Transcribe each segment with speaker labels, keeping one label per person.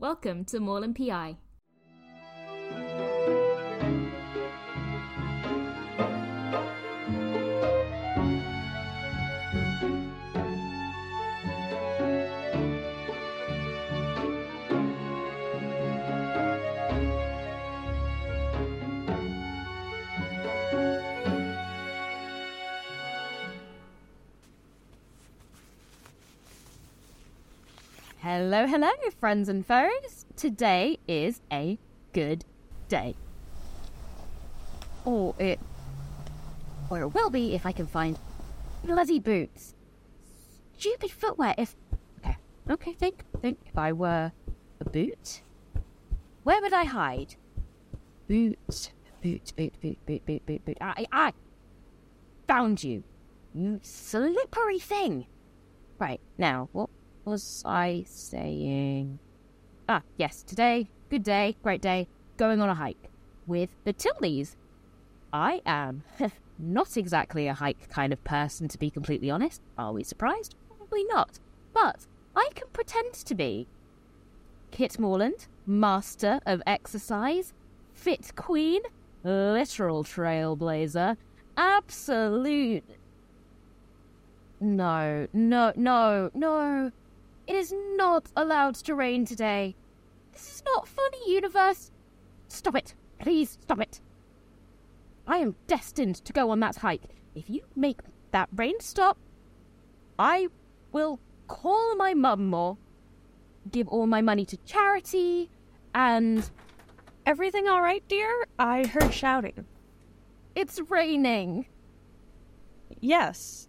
Speaker 1: Welcome to Morland PI.
Speaker 2: Hello, hello, friends and foes. Today is a good day. Or it. Or it will be if I can find bloody boots. Stupid footwear if. Okay, okay, think, think. If I were a boot, where would I hide? Boot, boot, boot, boot, boot, boot, boot, boot. I, I found you. You slippery thing. Right, now, what was I saying? Ah, yes, today, good day, great day, going on a hike with the Tilneys. I am not exactly a hike kind of person, to be completely honest. Are we surprised? Probably not. But I can pretend to be. Kit Morland, master of exercise, fit queen, literal trailblazer, absolute. No, no, no, no. It is not allowed to rain today. This is not funny, universe. Stop it. Please stop it. I am destined to go on that hike. If you make that rain stop, I will call my mum more, give all my money to charity, and
Speaker 3: Everything all right, dear? I heard shouting.
Speaker 2: it's raining.
Speaker 3: Yes,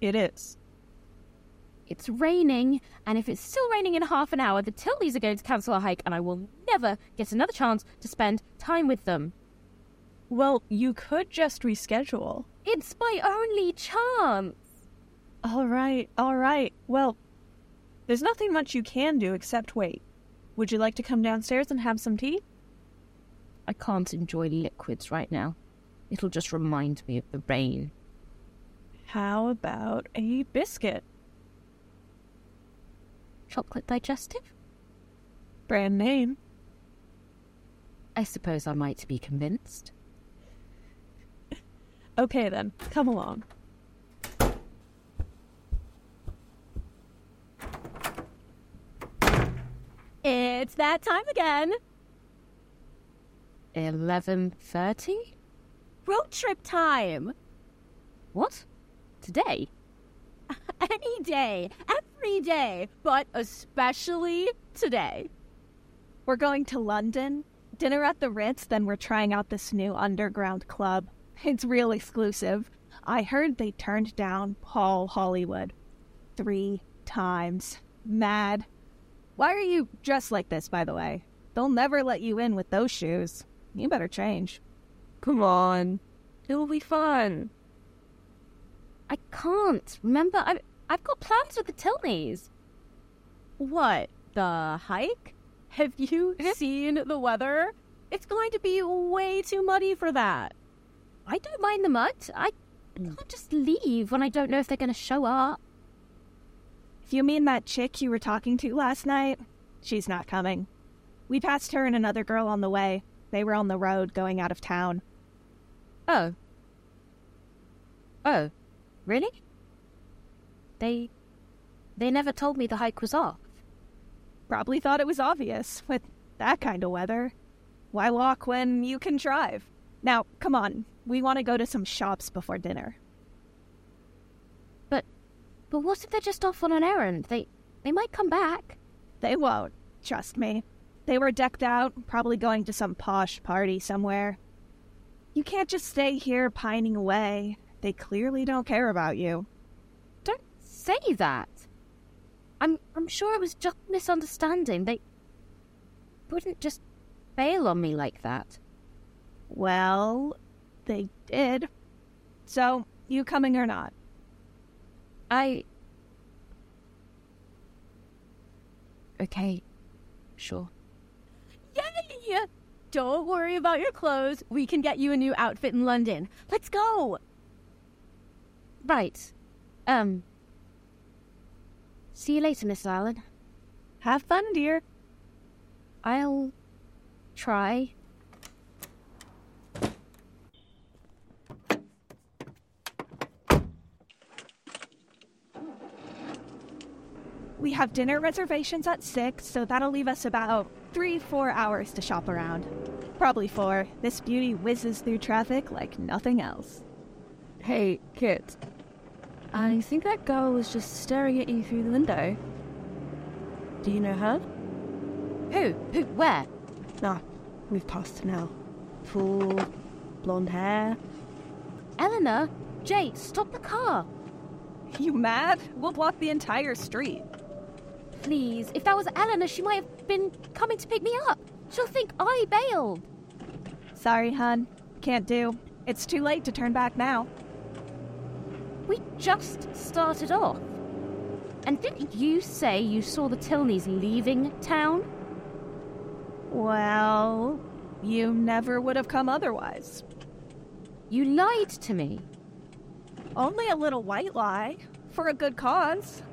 Speaker 3: it is.
Speaker 2: It's raining, and if it's still raining in half an hour, the Tilneys are going to cancel our hike, and I will never get another chance to spend time with them.
Speaker 3: Well, you could just reschedule.
Speaker 2: It's my only chance.
Speaker 3: All right, all right. Well, there's nothing much you can do except wait. Would you like to come downstairs and have some tea?
Speaker 2: I can't enjoy liquids right now. It'll just remind me of the rain.
Speaker 3: How about a biscuit?
Speaker 2: Chocolate digestive?
Speaker 3: Brand name.
Speaker 2: I suppose I might be convinced.
Speaker 3: Okay then, come along.
Speaker 2: It's that time again. Eleven thirty. Road trip time. What? Today? Any day, every day, but especially today.
Speaker 4: We're going to London, dinner at the Ritz, then we're trying out this new underground club. It's real exclusive. I heard they turned down Paul Hollywood three times. Mad. Why are you dressed like this, by the way? They'll never let you in with those shoes. You better change.
Speaker 3: Come on. It'll be fun.
Speaker 2: I can't. Remember, I've, I've got plans with the Tilneys. What? The hike? Have you mm-hmm. seen the weather? It's going to be way too muddy for that. I don't mind the mud. I mm. can't just leave when I don't know if they're going to show up.
Speaker 4: If you mean that chick you were talking to last night, she's not coming. We passed her and another girl on the way. They were on the road going out of town.
Speaker 2: Oh. Oh. Really? They. They never told me the hike was off.
Speaker 4: Probably thought it was obvious with that kind of weather. Why walk when you can drive? Now, come on. We want to go to some shops before dinner.
Speaker 2: But. But what if they're just off on an errand? They. They might come back.
Speaker 4: They won't. Trust me. They were decked out, probably going to some posh party somewhere. You can't just stay here pining away. They clearly don't care about you.
Speaker 2: Say that. I'm I'm sure it was just misunderstanding. They wouldn't just bail on me like that.
Speaker 4: Well, they did. So, you coming or not?
Speaker 2: I Okay. Sure.
Speaker 5: Yay! Don't worry about your clothes. We can get you a new outfit in London. Let's go.
Speaker 2: Right. Um See you later, Miss Allen.
Speaker 4: Have fun, dear.
Speaker 2: I'll try.
Speaker 4: We have dinner reservations at 6, so that'll leave us about three, four hours to shop around. Probably four. This beauty whizzes through traffic like nothing else.
Speaker 5: Hey, Kit. I think that girl was just staring at you through the window. Do you know her?
Speaker 2: Who? Who? Where?
Speaker 5: Nah, we've passed her now. Full blonde hair.
Speaker 2: Eleanor? Jay, stop the car.
Speaker 4: You mad? We'll block the entire street.
Speaker 2: Please, if that was Eleanor, she might have been coming to pick me up. She'll think I bailed.
Speaker 4: Sorry, hun. Can't do. It's too late to turn back now.
Speaker 2: We just started off. And didn't you say you saw the Tilneys leaving town?
Speaker 4: Well, you never would have come otherwise.
Speaker 2: You lied to me.
Speaker 4: Only a little white lie. For a good cause.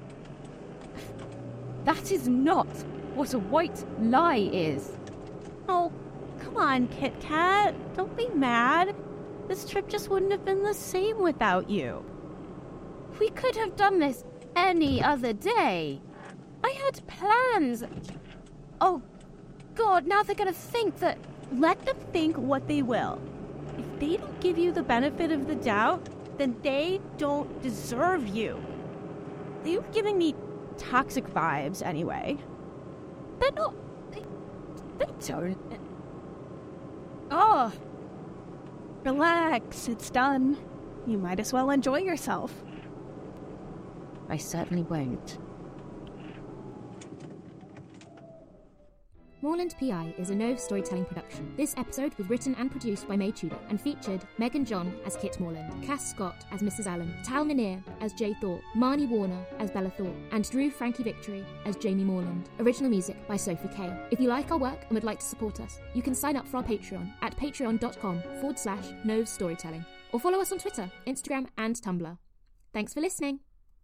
Speaker 2: That is not what a white lie is.
Speaker 5: Oh, come on, Kit Kat. Don't be mad. This trip just wouldn't have been the same without you.
Speaker 2: We could have done this any other day. I had plans. Oh, God, now they're gonna think that.
Speaker 5: Let them think what they will. If they don't give you the benefit of the doubt, then they don't deserve you. They were giving me toxic vibes anyway.
Speaker 2: They're not. They, they don't.
Speaker 4: Oh. Relax, it's done. You might as well enjoy yourself.
Speaker 2: I certainly won't.
Speaker 1: Morland PI is a Knoves storytelling production. This episode was written and produced by May Toudic and featured Megan John as Kit Morland, Cass Scott as Mrs. Allen, Tal Minear as Jay Thorpe, Marnie Warner as Bella Thorpe, and Drew Frankie Victorie as Jaime Morland. Original music by Sophie Kay. If you like our work and would like to support us, you can sign up for our Patreon at patreon.com forward slash Knoves Storytelling or follow us on Twitter, Instagram, and Tumblr. Thanks for listening.